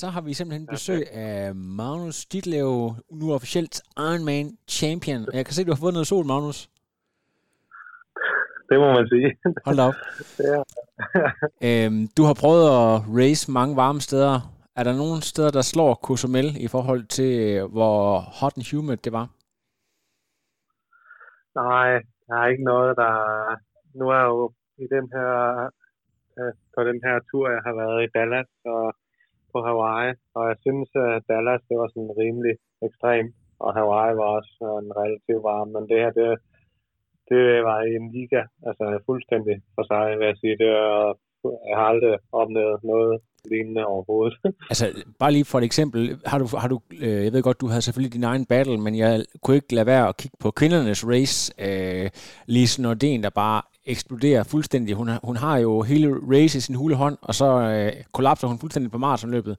Så har vi simpelthen besøg af Magnus Ditlev, nu officielt Ironman champion. Jeg kan se, at du har fået noget sol, Magnus. Det må man sige. Hold op. ja. øhm, du har prøvet at race mange varme steder. Er der nogle steder, der slår Cozumel i forhold til, hvor hot and humid det var? Nej, der er ikke noget, der... Nu er jeg jo i den her, øh, på den her tur, jeg har været i Dallas og på Hawaii, og jeg synes, at Dallas det var sådan rimelig ekstrem, og Hawaii var også øh, en relativt varm, men det her, det, det var en liga, altså fuldstændig for sig, vil jeg sige. Det er, jeg har aldrig oplevet noget lignende overhovedet. altså, bare lige for et eksempel, har du, har du, øh, jeg ved godt, du havde selvfølgelig din egen battle, men jeg kunne ikke lade være at kigge på kvindernes race, øh, Lise Nordén, der bare eksploderer fuldstændig. Hun, har, hun har jo hele race i sin hule hånd, og så øh, kollapser hun fuldstændig på maratonløbet.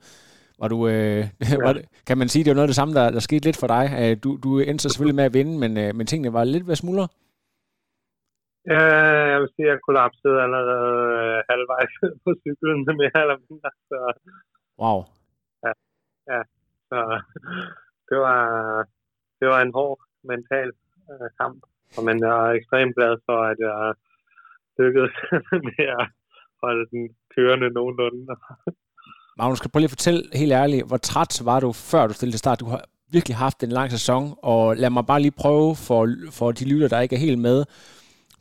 Var du, øh, ja. var det, kan man sige, det var noget af det samme, der, der skete lidt for dig? Øh, du, du endte så selvfølgelig med at vinde, men, øh, men tingene var lidt ved smuldre. Ja, jeg vil sige, at jeg kollapsede allerede øh, halvvejs på cyklen med mere eller mindre. Så, wow. Ja, ja, så det var, det var en hård mental øh, kamp. Men jeg er ekstremt glad for, at jeg lykkedes med at holde den kørende nogenlunde. Magnus, skal prøve lige at fortælle helt ærligt, hvor træt var du, før du stillede til start? Du har virkelig haft en lang sæson, og lad mig bare lige prøve for, for de lytter, der ikke er helt med.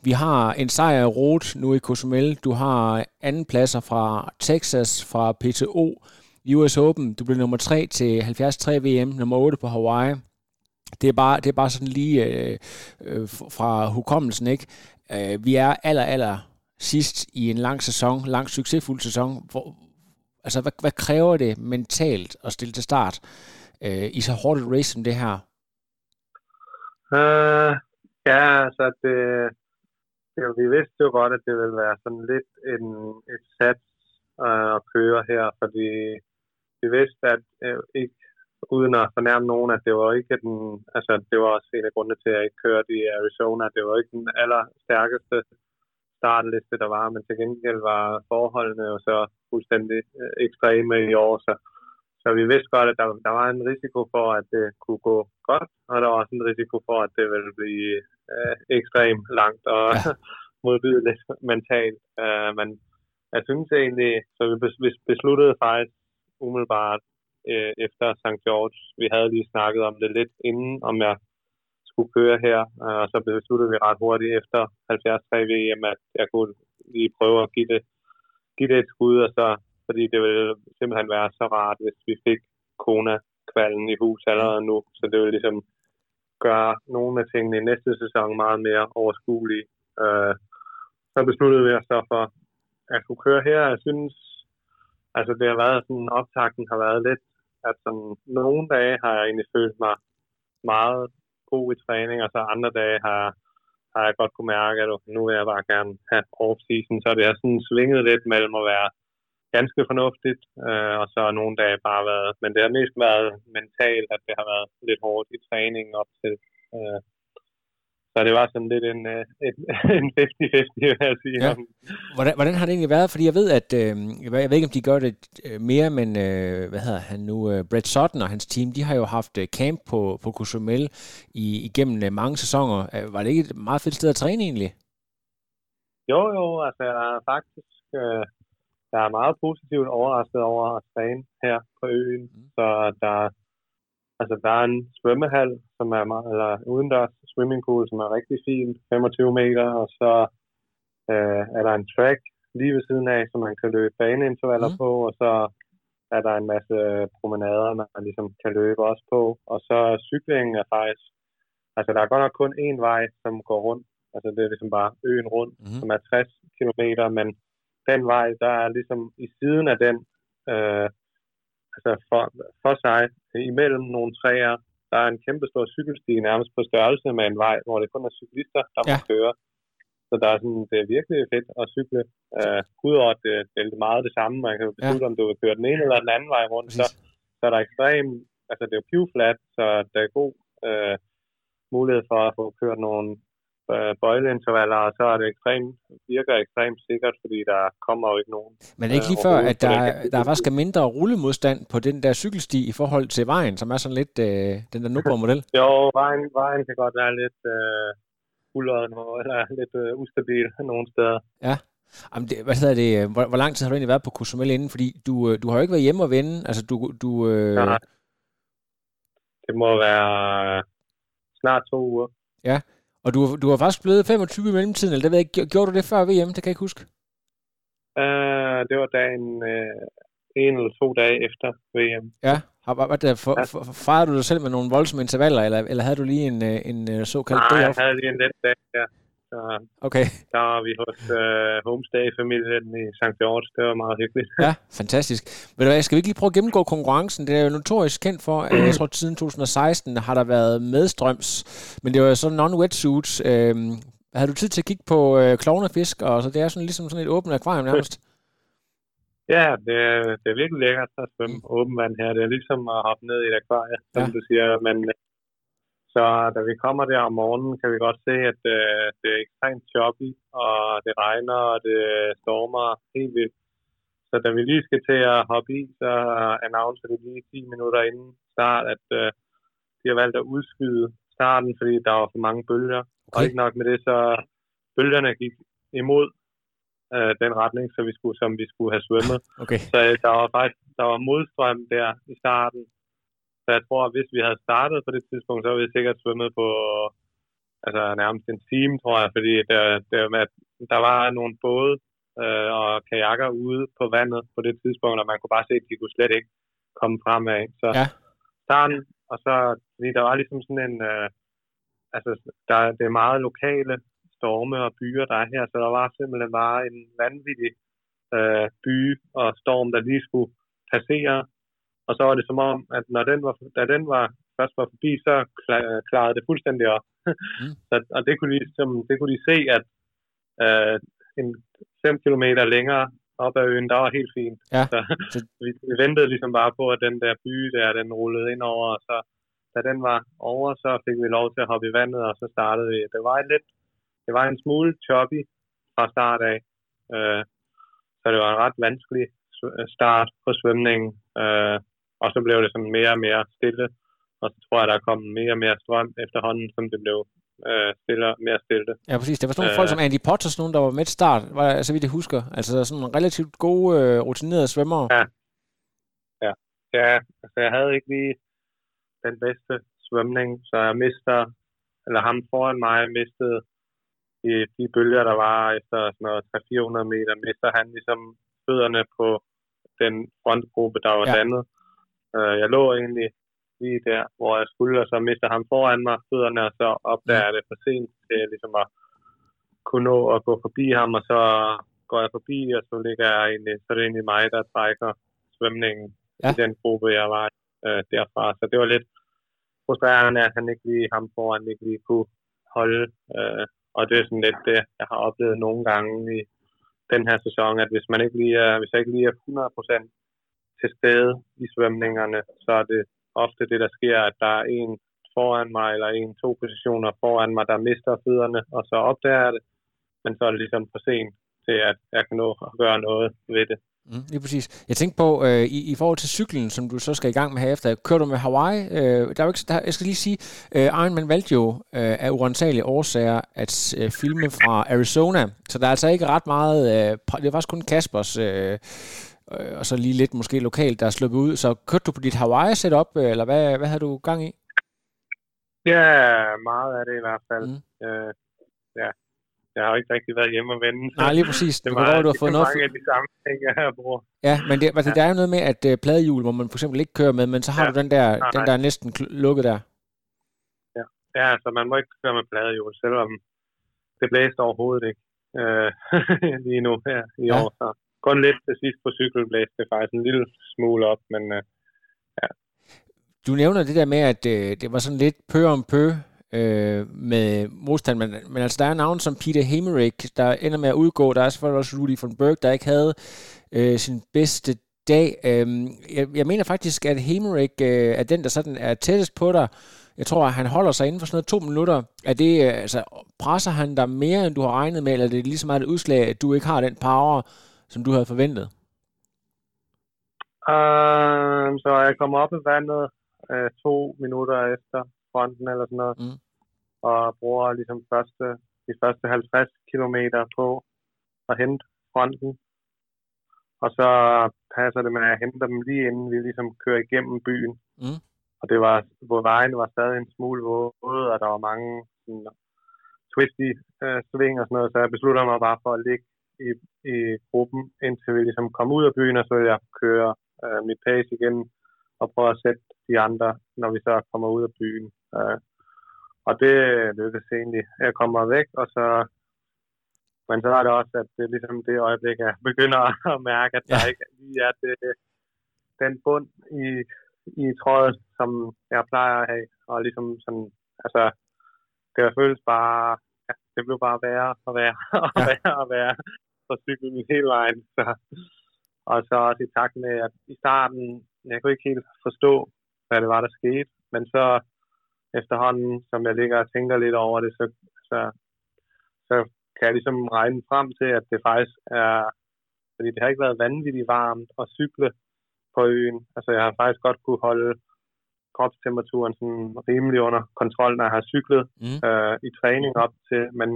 Vi har en sejr i Rot nu i Cozumel. Du har anden pladser fra Texas, fra PTO, US Open. Du blev nummer 3 til 73 VM, nummer 8 på Hawaii. Det er bare, det er bare sådan lige øh, øh, fra hukommelsen, ikke? Øh, vi er aller, aller sidst i en lang sæson, lang succesfuld sæson. Hvor, altså, hvad, hvad kræver det mentalt at stille til start øh, i så hårdt et race som det her? Uh, ja, altså det, det, vi vidste jo godt, at det ville være sådan lidt en, et sats øh, at køre her, fordi vi vidste, at øh, ikke uden at fornærme nogen, at det var ikke den, altså det var også en af grundene til, at jeg ikke kørte i Arizona. Det var ikke den allerstærkeste startliste, der var, men til gengæld var forholdene jo så fuldstændig øh, ekstreme i år, så, så vi vidste godt, at der, der var en risiko for, at det kunne gå godt, og der var også en risiko for, at det ville blive øh, ekstremt langt og ja. modbydeligt mentalt. Uh, men jeg synes egentlig, så vi besluttede faktisk umiddelbart øh, efter St. George. Vi havde lige snakket om det lidt inden, om jeg skulle køre her, øh, og så besluttede vi ret hurtigt efter 73 VM, at jeg kunne lige prøve at give det, give det et skud, og så, fordi det ville simpelthen være så rart, hvis vi fik Kona-kvalden i hus allerede nu, så det ville ligesom gøre nogle af tingene i næste sæson meget mere overskuelige. Øh, så besluttede vi os så for at kunne køre her. Jeg synes, altså det har været sådan, optakten har været lidt at sådan, nogle dage har jeg egentlig følt mig meget god i træning, og så andre dage har, har jeg godt kunne mærke, at nu vil jeg bare gerne have off-season, så det har sådan svinget lidt mellem at være ganske fornuftigt, øh, og så nogle dage bare været, men det har mest været mentalt, at det har været lidt hårdt i træningen op til, øh, så det var sådan lidt en, øh, en, en 50-50, vil jeg sige. Ja. Hvordan, hvordan har det egentlig været? Fordi jeg ved, at øh, jeg ved ikke, om de gør det øh, mere, men øh, hvad hedder han nu? Øh, Brett Sutton og hans team, de har jo haft øh, camp på, på Cozumel i, igennem mange sæsoner. Var det ikke et meget fedt sted at træne egentlig? Jo, jo, altså jeg faktisk øh, jeg er meget positivt overrasket over at træne her på øen. Mm. Så der, Altså, der er en svømmehal, som er meget, eller udendørs swimmingpool, som er rigtig fin, 25 meter, og så øh, er der en track lige ved siden af, som man kan løbe baneintervaller mm. på, og så er der en masse promenader, man ligesom kan løbe også på. Og så cyklingen er faktisk, altså der er godt nok kun én vej, som går rundt. Altså det er ligesom bare øen rundt, mm. som er 60 km, men den vej, der er ligesom i siden af den, øh, altså for, for sig imellem nogle træer. Der er en kæmpe stor cykelsti nærmest på størrelse med en vej, hvor det kun er cyklister, der må Ja. køre. Så der er sådan, det er virkelig fedt at cykle. Uh, Udover at det, det er meget det samme, man kan beslutte, ja. om du vil køre den ene eller den anden vej rundt, så, Præcis. så er der ekstrem, altså det er jo pivflat, så der er god uh, mulighed for at få kørt nogle uh, bøjleintervaller, og så er det ekstremt, virker ekstremt sikkert, fordi der kommer jo ikke nogen. Men er det ikke Øh, lige før, overhovedet, at der, er- der faktisk er mindre rullemodstand på den der cykelsti i forhold til vejen, som er sådan lidt øh, den der Nubber-model? Jo, vejen, vejen kan godt være lidt øh, nu, eller lidt øh, ustabil nogle steder. Jamen, det, hvad hedder det, øh, hvor, hvor lang tid har du egentlig været på Cozumel inden? Fordi du, øh, du har jo ikke været hjemme og vende. Altså, du, du, øh, Nej. Det må være øh, snart to uger. Og du, du har faktisk blevet 25 i mellemtiden, eller det ved jeg. Gjorde du det før VM? Det kan jeg ikke huske. Øh, det var dagen øh, en eller to dage efter VM. Ja. Har, hvad, hvad, der, for, Ja. for, fejrede du dig selv med nogle voldsomme intervaller, eller, eller havde du lige en, øh, en såkaldt Nej, day jeg havde lige en let dag der. Så Okay, der var vi hos øh, Homestay-familien i St. George. Det var meget hyggeligt. ja, fantastisk. Ved du hvad, skal vi ikke lige prøve at gennemgå konkurrencen? Det er jo notorisk kendt for, at jeg tror, at siden 2016 har der været medstrøms, men det var jo så non-wetsuits. Øh, havde du tid til at kigge på øh, klovnefisk, og så det er sådan ligesom sådan et åbent akvarium nærmest? Ja, det er, det er virkelig lækkert at svømme åben vand her. Det er ligesom at hoppe ned i et akvarie, som Ja. du siger. Men, så da vi kommer der om morgenen, kan vi godt se, at øh, det er ekstremt choppy, og det regner, og det stormer helt vildt. Så da vi lige skal til at hoppe i, så annoncerer de lige 10 minutter inden start, at øh, de har valgt at udskyde starten, fordi der var for mange bølger. Okay. Og ikke nok med det, så bølgerne gik imod øh, den retning, så vi skulle, som vi skulle have svømmet. Okay. Så øh, der var faktisk der var modstrøm der i starten. Så jeg tror, at hvis vi havde startet på det tidspunkt, så ville vi sikkert svømmet på altså nærmest en time, tror jeg, fordi der, der, der var nogle både øh, og kajakker ude på vandet på det tidspunkt, og man kunne bare se, at de kunne slet ikke komme fremad. Så Ja. starten, og så, fordi der var ligesom sådan en, øh, altså der, det er meget lokale storme og byer, der er her, så der var simpelthen bare en vanvittig øh, by og storm, der lige skulle passere. Og så var det som om, at når den var, da den var, først var forbi, så kla- klarede det fuldstændig op. Mm. så, og det kunne, de, som, det kunne de se, at øh, en 5 km længere op ad øen, der var helt fint. Ja. Så, Så- vi, vi ventede ligesom bare på, at den der by der, den rullede ind over, og så da den var over, så fik vi lov til at hoppe i vandet, og så startede vi. Det var lidt, det var en smule choppy fra start af. Øh, så det var en ret vanskelig start på svømningen. Øh, og så blev det sådan mere og mere stille. Og så tror jeg, der er kommet mere og mere strøm efterhånden, som det blev øh, stille, mere stille. Ja, præcis. Der var sådan nogle Øh. folk som Andy Potter, sådan nogle, der var med til start, var, så vidt jeg husker. Altså sådan relativt gode, øh, rutinerede svømmere. Ja. Ja, altså jeg havde ikke lige den bedste svømning, så jeg mister, eller ham foran mig mistede i de bølger, der var efter sådan noget 300-400 meter, mister han ligesom fødderne på den frontgruppe, der var Ja. ja. dannet. Øh, Jeg lå egentlig lige der, hvor jeg skulle, og så mister han foran mig fødderne, og så opdager jeg det for sent til ligesom at kunne nå at gå forbi ham, og så går jeg forbi, og så ligger jeg egentlig, så er det egentlig mig, der trækker svømningen ja. i den gruppe, jeg var øh, derfra. Så det var lidt frustrerende, at han ikke lige, ham foran ikke lige kunne holde. Øh, og det er sådan lidt det, jeg har oplevet nogle gange i den her sæson, at hvis man ikke lige er, hvis jeg ikke lige er 100% til stede i svømningerne, så er det ofte det, der sker, at der er en foran mig, eller en, to positioner foran mig, der mister fødderne, og så opdager jeg det. Men så er det ligesom for sent til, at jeg kan nå at gøre noget ved det. Mm, lige præcis. Jeg tænkte på, øh, i, i forhold til cyklen, som du så skal i gang med herefter, kører du med Hawaii? Øh, der er jo ikke, der, jeg skal lige sige, øh, Ironman valgte jo øh, af urensagelige årsager at øh, filme fra Arizona, så der er altså ikke ret meget, øh, det er faktisk kun Kaspers, øh, øh, og så lige lidt måske lokalt, der er sluppet ud. Så kørte du på dit Hawaii-setup, øh, eller hvad, hvad havde du gang i? Ja, meget af det i hvert fald. Mm. Øh, ja. Jeg har ikke rigtig været hjemme og vende. Nej, lige præcis. Det, Det det du har det fået er noget... mange af de samme ting, jeg har brugt. Ja, men det, altså, der er jo noget med, at øh, pladehjul, hvor man for eksempel ikke kører med, men så har Ja. du den der, Nej, den der er næsten lukket der. Ja, så man må ikke køre med pladehjul, selvom det blæste overhovedet ikke øh, lige nu her i Ja. ja. år. Så kun lidt til sidst på cykel blæste det faktisk en lille smule op, men øh, ja. Du nævner det der med, at øh, det var sådan lidt pø om pø øh, med modstand, men, men altså der er navn som Peter Hemerick, der ender med at udgå. Der er selvfølgelig også Rudy von Berg, der ikke havde øh, sin bedste dag. Øh, jeg, jeg mener faktisk, at Hemerick øh, er den, der sådan er tættest på dig. Jeg tror, at han holder sig inden for sådan noget to minutter. Er det, øh, altså, presser han dig mere, end du har regnet med, eller er det lige så meget et udslag, at du ikke har den power, som du havde forventet? Uh, så jeg kommer op i vandet uh, to minutter efter fronten eller sådan noget, mm. og bruger ligesom første, de første 50 kilometer på at hente fronten. Og så passer det med at hente dem lige inden vi ligesom kører igennem byen. Mm. Og det var, hvor vejen var stadig en smule våd, og der var mange sådan, twisty uh, sving og sådan noget, så jeg besluttede mig bare for at ligge i, i gruppen, indtil vi ligesom kom ud af byen, og så ville jeg køre uh, mit pace igen og prøve at sætte de andre, når vi så kommer ud af byen. Uh, og det lykkedes egentlig. Jeg kommer væk, og så men så er det også, at det er ligesom det øjeblik, jeg begynder at mærke, at der ja. ikke lige er det, den bund i, i trådet, som jeg plejer at have. Og ligesom sådan, altså, det føles bare, ja, det blev bare værre og værre og ja. værre og værre på cyklen hele vejen. Så, og så også i takt med, at i starten, jeg kunne ikke helt forstå, hvad det var, der skete. Men så efterhånden, som jeg ligger og tænker lidt over det, så, så, så kan jeg ligesom regne frem til, at det faktisk er, fordi det har ikke været vanvittigt varmt at cykle på øen. Altså jeg har faktisk godt kunne holde kropstemperaturen sådan rimelig under kontrol, når jeg har cyklet mm. øh, i træning op til, men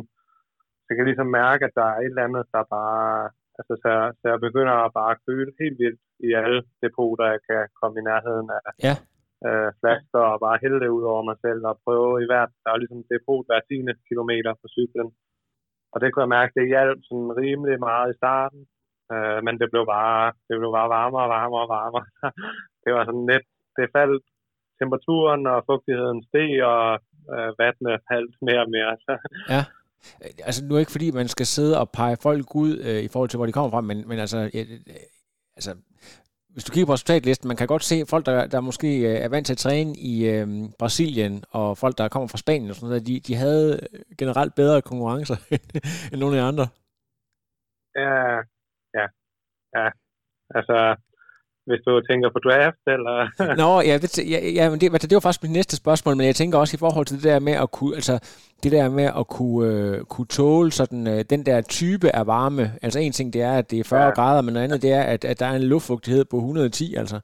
jeg kan ligesom mærke, at der er et eller andet, der bare, altså så, så jeg begynder at bare føle helt vildt i alle depoter, jeg kan komme i nærheden af ja. øh, flasker og bare hælde det ud over mig selv og prøve i hvert, der er ligesom depot hver 10 kilometer på cyklen. Og det kunne jeg mærke, det hjalp sådan rimelig meget i starten, øh, men det blev bare, det blev bare varmere og varmere og varmere. det var sådan lidt, det faldt temperaturen og fugtigheden steg, og øh, vandet faldt mere og mere. ja. Øh, altså nu er ikke fordi, man skal sidde og pege folk ud øh, i forhold til, hvor de kommer fra, men, men altså, øh, øh altså, hvis du kigger på resultatlisten, man kan godt se folk, der, der måske øh, er vant til at træne i øh, Brasilien, og folk, der kommer fra Spanien og sådan noget, de, de havde generelt bedre konkurrencer end nogle af de andre. Ja, ja, ja. Altså, hvis du tænker på draft, eller... Nå, ja, det, ja, ja men det, altså, det var faktisk mit næste spørgsmål, men jeg tænker også i forhold til det der med at kunne, altså, det der med at kunne, øh, kunne tåle sådan, øh, den der type af varme. Altså en ting, det er, at det er 40 ja. grader, men noget andet, det er, at, at der er en luftfugtighed på 110, altså.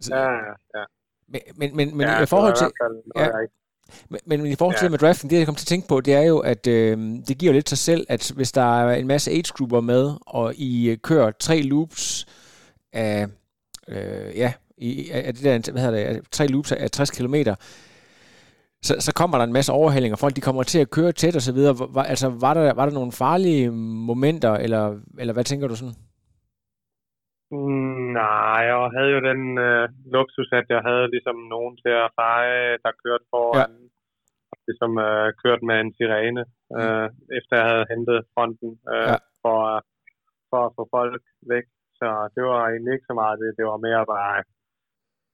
Så, ja, ja. Men, men, men, men ja, i forhold til... Ja, men, men i forhold til ja. med drafting, det jeg kom til at tænke på, det er jo, at øh, det giver lidt sig selv, at hvis der er en masse age-grupper med, og I kører tre loops af øh, ja, i, af det der, hvad hedder det, tre loops af 60 km, så, så kommer der en masse overhældinger, folk de kommer til at køre tæt og så videre. Var, altså, var der, var der nogle farlige momenter, eller, eller hvad tænker du sådan? Mm, nej, jeg havde jo den øh, luksus, at jeg havde ligesom nogen til at feje, der kørte foran, ja. ligesom øh, kørt med en sirene, mm. øh, efter jeg havde hentet fronten, øh, ja. for, for at få folk væk. Så det var egentlig ikke så meget det. Det var mere bare,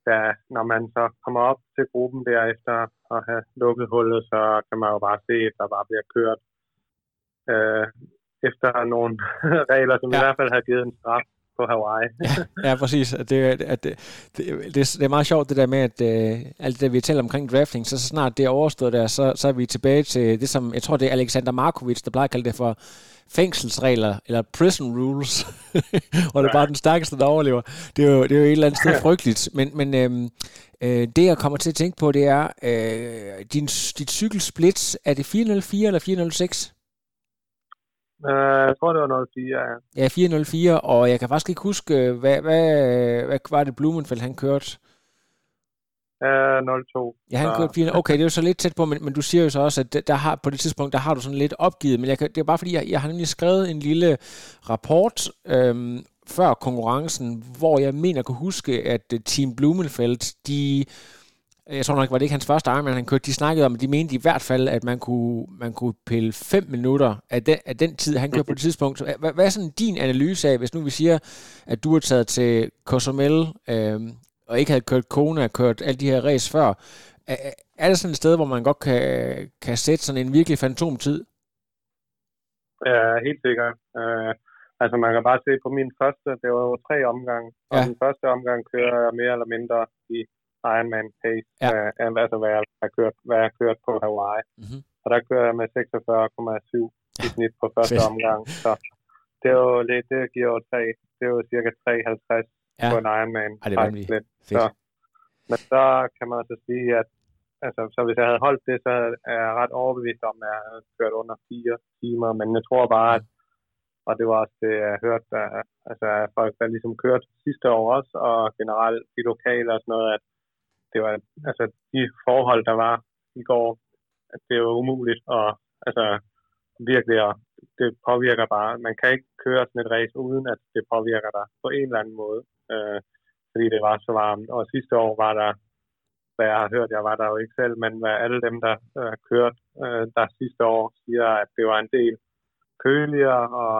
da, når man så kommer op til gruppen derefter og have lukket hullet, så kan man jo bare se, at der bare bliver kørt øh, efter nogle regler, som ja. i hvert fald har givet en straf på Hawaii. ja, ja, præcis. Det, at, det, det, det, det er meget sjovt det der med, at uh, alt det, vi taler omkring drafting, så, så snart det er overstået der, så, så er vi tilbage til det, som jeg tror, det er Alexander Markovic, der plejer at kalde det for fængselsregler, eller prison rules, og det er bare den stærkeste, der overlever. Det er jo, det er jo et eller andet sted frygteligt. Men, men øhm, øh, det, jeg kommer til at tænke på, det er, øh, din, dit cykelsplit, er det 404 eller 406? Øh, jeg tror, det var 04, ja. Ja, 404, og jeg kan faktisk ikke huske, hvad, hvad, hvad var det Blumenfeldt, han kørte? Uh, 02. Ja, han kørte 4. Okay, det er jo så lidt tæt på, men, men du siger jo så også, at der har, på det tidspunkt, der har du sådan lidt opgivet, men jeg kan, det er bare fordi, jeg, jeg har nemlig skrevet en lille rapport øhm, før konkurrencen, hvor jeg mener kunne huske, at Team Blumenfeldt, de jeg tror nok, var det ikke hans første Ironman, han kørte, de snakkede om, at de mente i hvert fald, at man kunne, man kunne pille 5 minutter af den, af den tid, han kørte på det tidspunkt. Hvad, hvad er sådan din analyse af, hvis nu vi siger, at du er taget til Cozumel, øh, og ikke havde kørt Kona, kørt alle de her race før, er, er det sådan et sted, hvor man godt kan, kan sætte sådan en virkelig fantomtid? Ja, helt sikkert. Uh, altså man kan bare se på min første, det var jo tre omgange, og Ja. den første omgang kører jeg mere eller mindre i Ironman pace, Ja. ja. uh, altså hvad jeg har kørt, hvad jeg har kørt på Hawaii. Mhm. Og der kører jeg med 46,7 i snit på første omgang, så det er jo lidt, det giver jo tre, det er jo cirka 3,50 Ja. på en Ironman. Ej, det er. Så, men så kan man så sige, at altså, så hvis jeg havde holdt det, så er jeg ret overbevist om, at jeg havde kørt under fire timer. Men jeg tror bare, at, og det var også det, jeg hørte, at, altså, folk, der ligesom kørte sidste år også, og generelt de lokale og sådan noget, at det var, altså, de forhold, der var i går, at det var umuligt, og altså, virkelig, og det påvirker bare, man kan ikke køre sådan et race, uden at det påvirker dig på en eller anden måde, øh, fordi det var så varmt. Og sidste år var der, hvad jeg har hørt, jeg var der jo ikke selv, men hvad alle dem, der øh, kørte øh, der sidste år, siger, at det var en del køligere, og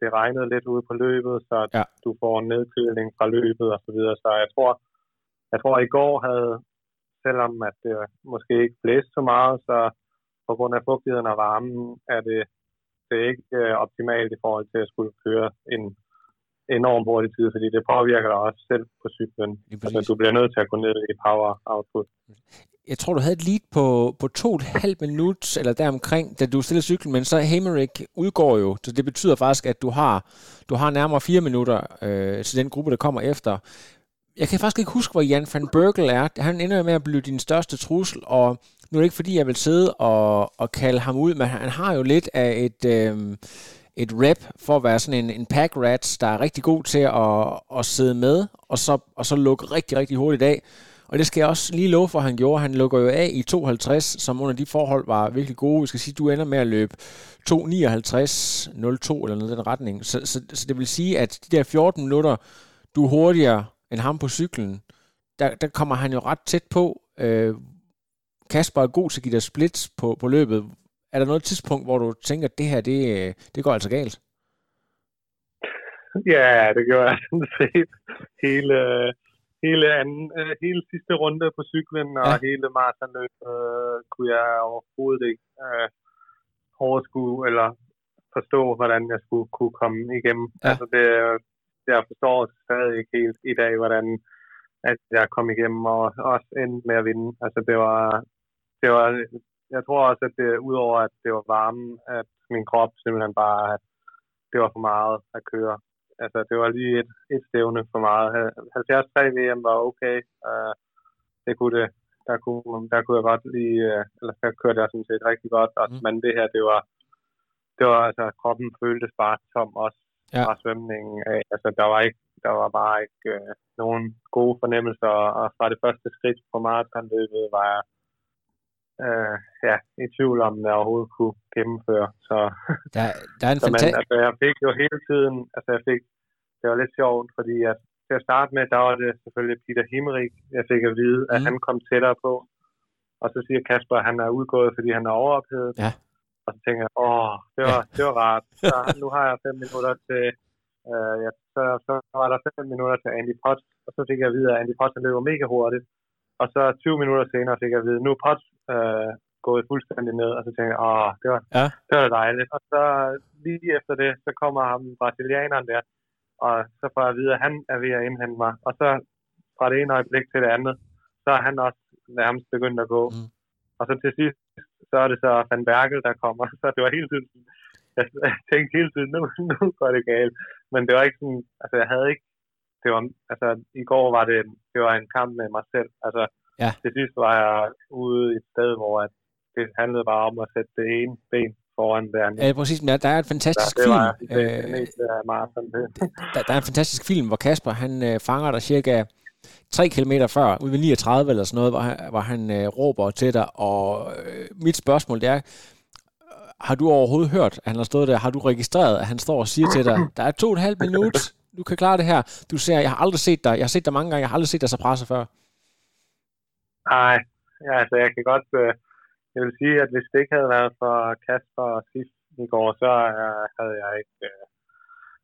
det regnede lidt ude på løbet, så Ja. du får en nedkøling fra løbet og så videre. Så jeg tror, jeg tror i går havde, selvom at det måske ikke blæste så meget, så på grund af fugtigheden og varmen er det, det er ikke øh, optimalt i forhold til at skulle køre en enorm hurtig tid, fordi det påvirker dig også selv på cyklen. Lige Altså, du bliver nødt til at gå ned i power output. Jeg tror, du havde et lead på, på to og et halvt minut, eller deromkring, da du stillede cyklen, men så Hemerick udgår jo, så det betyder faktisk, at du har, du har nærmere fire minutter øh, til den gruppe, der kommer efter. Jeg kan faktisk ikke huske, hvor Jan van Berkel er. Han ender med at blive din største trussel, og nu er det ikke, fordi jeg vil sidde og, og kalde ham ud, men han har jo lidt af et, øh, et rep for at være sådan en, en pack rat, der er rigtig god til at, at sidde med, og så, og så lukke rigtig, rigtig hurtigt af. Og det skal jeg også lige love for, at han gjorde. Han lukker jo af i 52, som under de forhold var virkelig gode. Vi skal sige, at du ender med at løbe 2.59.02 eller noget i den retning. Så, så, så det vil sige, at de der 14 minutter, du hurtigere end ham på cyklen, der, der kommer han jo ret tæt på. Øh, Kasper er god til at give dig splits på, på løbet. Er der noget tidspunkt, hvor du tænker, at det her, det, øh, det går altså galt? Ja, det gjorde jeg sådan set. Hele, hele, anden, øh, hele sidste runde på cyklen og Ja. hele maratonløb øh, kunne jeg overhovedet ikke øh, overskue eller forstå, hvordan jeg skulle kunne komme igennem. Ja. Altså det, jeg forstår stadig ikke helt i dag, hvordan at jeg kom igennem og også endte med at vinde. Altså det var, det var jeg tror også, at det, udover at det var varmen, at min krop simpelthen bare, at det var for meget at køre. Altså, det var lige et, et stævne for meget. 73 VM var okay. Uh, det kunne det. Der kunne, der kunne jeg godt lige, uh, eller der kørte jeg sådan set rigtig godt. Og, Mm. Men det her, det var, det var altså, kroppen føltes bare tom også Ja. fra svømningen. Altså, der var ikke, der var bare ikke uh, nogen gode fornemmelser. Og fra det første skridt på maratonløbet var jeg uh, ja, i tvivl om, at jeg overhovedet kunne gennemføre. Så Der, der er en så man, altså, jeg fik jo hele tiden, altså jeg fik, det var lidt sjovt, fordi at til at starte med, der var det selvfølgelig Peter Himmerik, jeg fik at vide, at Mhm. han kom tættere på. Og så siger Kasper, at han er udgået, fordi han er overophedet. Ja. Og så tænker jeg, åh, det var, det var rart. Så nu har jeg fem minutter til, øh, ja, så, så var der fem minutter til Andy Potts, og så fik jeg at vide, at Andy Potts løber mega hurtigt. Og så 20 minutter senere fik jeg at vide, nu er Potts øh, gået fuldstændig ned, og så tænkte jeg, åh, det var, Ja. det var dejligt. Og så lige efter det, så kommer ham brasilianeren der, og så får jeg at vide, at han er ved at indhente mig. Og så fra det ene øjeblik til det andet, så er han også nærmest begyndt at gå. Mm. Og så til sidst, så er det så Van Berkel, der kommer. Så det var hele tiden, jeg jeg tænkte hele tiden, nu, nu går det galt. Men det var ikke sådan, altså jeg havde ikke, det var, altså i går var det, det var en kamp med mig selv. Altså Ja. til sidst var jeg ude i et sted, hvor at det handlede bare om at sætte det ene ben foran det andet. Ja, præcis. Men der, er et fantastisk det film. var det, det Øh, maraton. Det. der, der er en fantastisk film, hvor Kasper han øh, fanger dig cirka 3 km før, ude ved 39 eller sådan noget, hvor han, hvor han øh, råber til dig. Og øh, mit spørgsmål det er, øh, har du overhovedet hørt, at han har stået der? Har du registreret, at han står og siger til dig, der er to og et halvt minut, du kan klare det her. Du ser, jeg har aldrig set dig, jeg har set dig mange gange, jeg har aldrig set dig så presset før. Nej, ja, altså jeg kan godt, øh, jeg vil sige, at hvis det ikke havde været for Kasper sidst i går, så øh, havde jeg ikke, øh,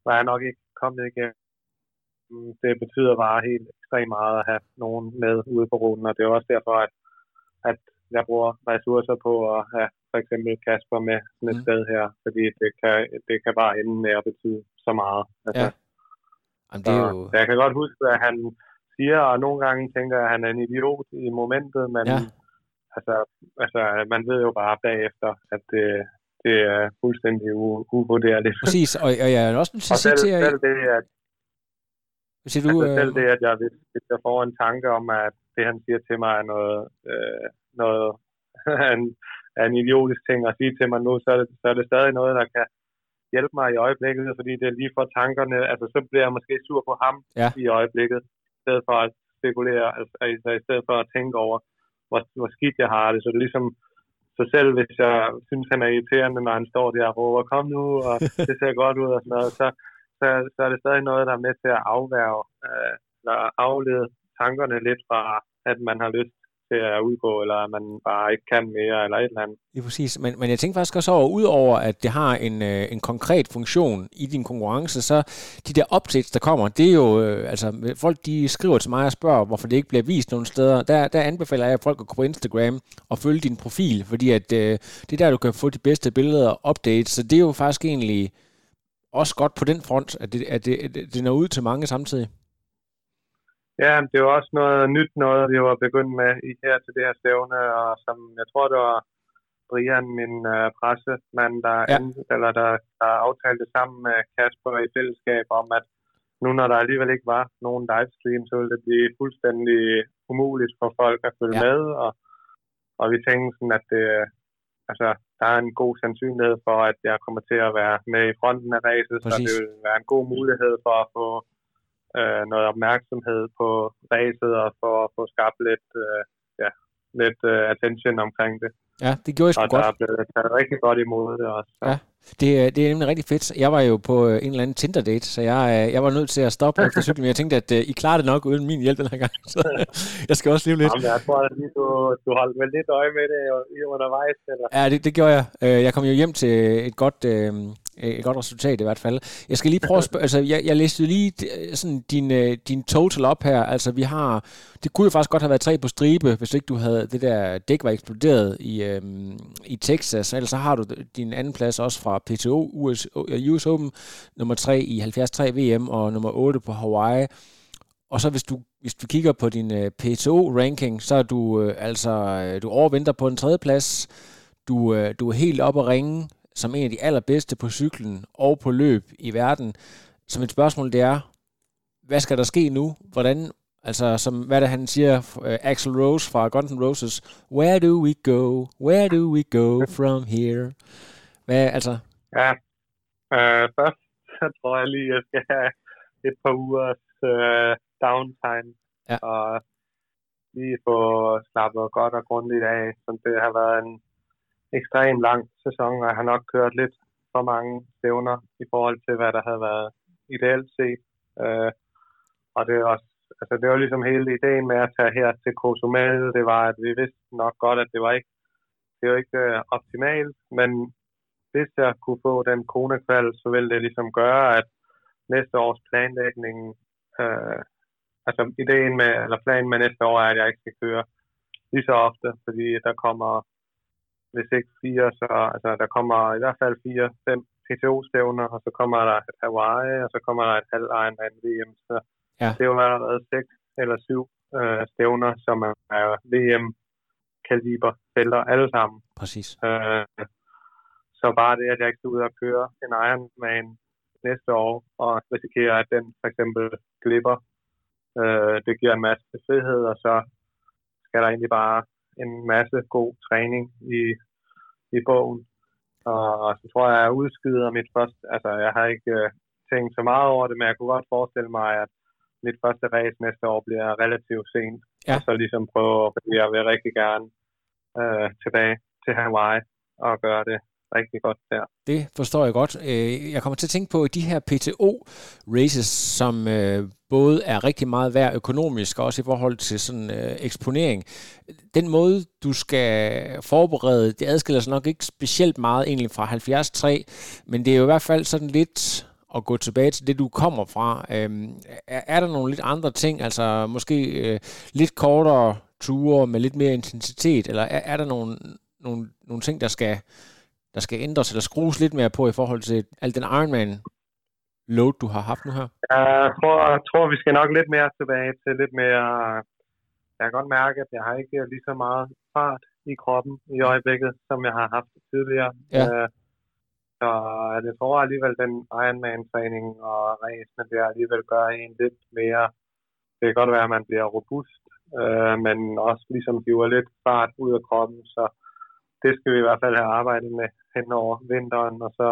var jeg nok ikke kommet igennem det betyder bare helt ekstremt meget at have nogen med ude på ruten, og det er også derfor, at, at jeg bruger ressourcer på at have for eksempel Kasper med sådan et mm. sted her, fordi det kan, det kan bare ende med at betyde så meget. Altså, ja. Jamen, det er jo... så jeg kan godt huske, at han siger, og nogle gange tænker jeg, at han er en idiot i momentet, men ja. altså, altså, man ved jo bare bagefter, at det, det er fuldstændig uvurderligt. Præcis, og, og jeg er også nødt til at sige til jer... Selv det, at, Siger du, altså, selv det, at jeg, hvis, hvis jeg får en tanke om, at det, han siger til mig, er noget, øh, noget en, en idiotisk ting at sige til mig nu, så er, det, så er det stadig noget, der kan hjælpe mig i øjeblikket, fordi det er lige for tankerne, altså så bliver jeg måske sur på ham ja. i øjeblikket, i stedet for at spekulere, altså, altså i stedet for at tænke over, hvor, hvor skidt jeg har det. Så det er ligesom, så selv hvis jeg synes, han er irriterende, når han står der og råber, kom nu, og det ser godt ud og sådan noget, så, så, så er det stadig noget, der er med til at afværge, øh, eller aflede tankerne lidt fra, at man har lyst til at udgå, eller at man bare ikke kan mere, eller et eller andet. Ja, præcis. Men, men jeg tænker faktisk også over, udover at det har en, øh, en konkret funktion i din konkurrence, så de der updates, der kommer, det er jo, øh, altså folk de skriver til mig og spørger, hvorfor det ikke bliver vist nogle steder. Der, der anbefaler jeg folk at gå på Instagram og følge din profil, fordi at øh, det er der, du kan få de bedste billeder og updates, så det er jo faktisk egentlig også godt på den front, at det, at det, at det når ud til mange samtidig. Ja, det var også noget nyt noget, vi var begyndt med i her til det her stævne, og som jeg tror, det var Brian, min uh, pressemand, der, ja. end, eller der, der aftalte sammen med Kasper i fællesskab om, at nu når der alligevel ikke var nogen livestream, så ville det blive fuldstændig umuligt for folk at følge ja. med, og, og vi tænkte sådan, at det, altså, der er en god sandsynlighed for, at jeg kommer til at være med i fronten af racet, så det vil være en god mulighed for at få øh, noget opmærksomhed på racet og for at få skabt lidt, øh, ja, lidt øh, attention omkring det. Ja, det gjorde jeg sgu og godt. Og der er blevet taget rigtig godt imod det også. Så. Ja, det, det er nemlig rigtig fedt. Jeg var jo på øh, en eller anden Tinder-date, så jeg, øh, jeg var nødt til at stoppe efter cyklen, men jeg tænkte, at I klarer det nok uden min hjælp den her gang. Så jeg skal også leve lidt. Jamen, jeg tror, at du, du holdt vel lidt øje med det undervejs, eller? Ja, det, det gjorde jeg. Jeg kom jo hjem til et godt, et godt resultat i hvert fald. Jeg skal lige prøve at spørge, altså jeg, jeg læste lige sådan din, din total op her. Altså vi har, det kunne jo faktisk godt have været tre på stribe, hvis ikke du havde, det der dæk var eksploderet i, øhm, i Texas. Ellers så har du din anden plads også fra PTO, US, US Open, nummer 3 i 73 VM og nummer 8 på Hawaii. Og så hvis du, hvis du kigger på din uh, PTO-ranking, så er du uh, altså, du overvinder på en tredje plads. Du, du er helt oppe at ringe som en af de allerbedste på cyklen og på løb i verden. Så mit spørgsmål det er, hvad skal der ske nu? Hvordan, altså som, hvad det han siger, uh, Axel Rose fra Guns N' Roses, Where do we go? Where do we go from here? Hvad, altså? Ja, uh, først så tror jeg lige, at jeg skal have et par ugers uh, downtime. Ja. Og lige få slappet godt og grundigt af, som det har været en ekstremt lang sæson, og jeg har nok kørt lidt for mange stævner i forhold til, hvad der havde været ideelt set. Øh, og det er også, altså det var ligesom hele ideen med at tage her til Cozumel, det var, at vi vidste nok godt, at det var ikke, det var ikke øh, optimalt, men hvis jeg kunne få den konekval, så ville det ligesom gøre, at næste års planlægning, øh, altså ideen med, eller planen med næste år er, at jeg ikke skal køre lige så ofte, fordi der kommer, hvis ikke fire, så altså, der kommer i hvert fald fire, fem PTO-stævner, og så kommer der et Hawaii, og så kommer der et halvt Ironman VM, så ja. det er jo allerede seks eller syv øh, stævner, som er, er VM-kaliber felter alle sammen. Præcis. Øh, så bare det, at jeg ikke skal ud og køre en Ironman næste år, og risikere, at den for eksempel glipper, øh, det giver en masse frihed, og så skal der egentlig bare en masse god træning i, i bogen. Og så tror jeg, at jeg udskyder mit første, altså jeg har ikke øh, tænkt så meget over det, men jeg kunne godt forestille mig, at mit første race næste år bliver relativt sent. Ja. Og så ligesom prøve, fordi jeg vil rigtig gerne øh, tilbage til Hawaii og gøre det rigtig godt der. Det forstår jeg godt. Øh, jeg kommer til at tænke på de her PTO-races, som øh, både er rigtig meget værd økonomisk, og også i forhold til sådan øh, eksponering. Den måde, du skal forberede, det adskiller sig nok ikke specielt meget egentlig fra 73, men det er jo i hvert fald sådan lidt at gå tilbage til det, du kommer fra. Øhm, er, er der nogle lidt andre ting, altså måske øh, lidt kortere ture med lidt mere intensitet, eller er, er der nogle, nogle, nogle ting, der skal, der skal ændres eller skrues lidt mere på i forhold til al den Ironman load, du har haft nu her? Jeg tror, jeg tror, vi skal nok lidt mere tilbage til lidt mere... Jeg kan godt mærke, at jeg har ikke lige så meget fart i kroppen i øjeblikket, som jeg har haft tidligere. Ja. Øh, så jeg tror alligevel, den Ironman-træning og racene der alligevel gør en lidt mere... Det kan godt være, at man bliver robust, øh, men også ligesom giver lidt fart ud af kroppen, så det skal vi i hvert fald have arbejdet med hen over vinteren, og så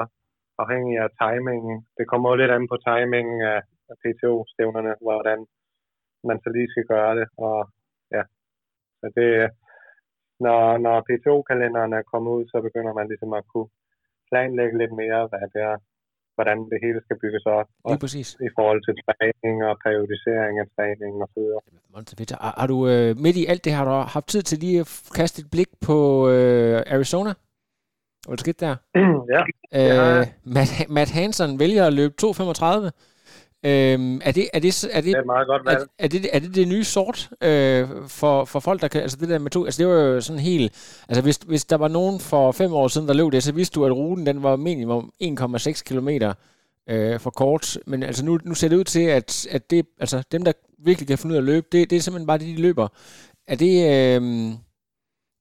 afhængig af timingen. Det kommer jo lidt an på timingen af, PTO-stævnerne, hvordan man så lige skal gøre det. Og ja, så det, når, når PTO-kalenderen er kommet ud, så begynder man ligesom at kunne planlægge lidt mere, hvad det er, hvordan det hele skal bygges op. Lige præcis. I forhold til træning og periodisering af træning og så videre. Har, har du øh, midt i alt det, har du haft tid til lige at kaste et blik på øh, Arizona? Hvad skete der? ja. Øh, Matt, Matt Hansen vælger at løbe 2.35. Øhm, er, det, er, det, er, det, det er meget godt valg. Er, er, det, er det det nye sort øh, for, for folk, der kan... Altså det der med to... Altså det var jo sådan helt... Altså hvis, hvis der var nogen for fem år siden, der løb det, så vidste du, at ruten den var minimum 1,6 km øh, for kort. Men altså nu, nu ser det ud til, at, at det, altså dem, der virkelig kan finde ud af at løbe, det, det er simpelthen bare det, de løber. Er det... Øh,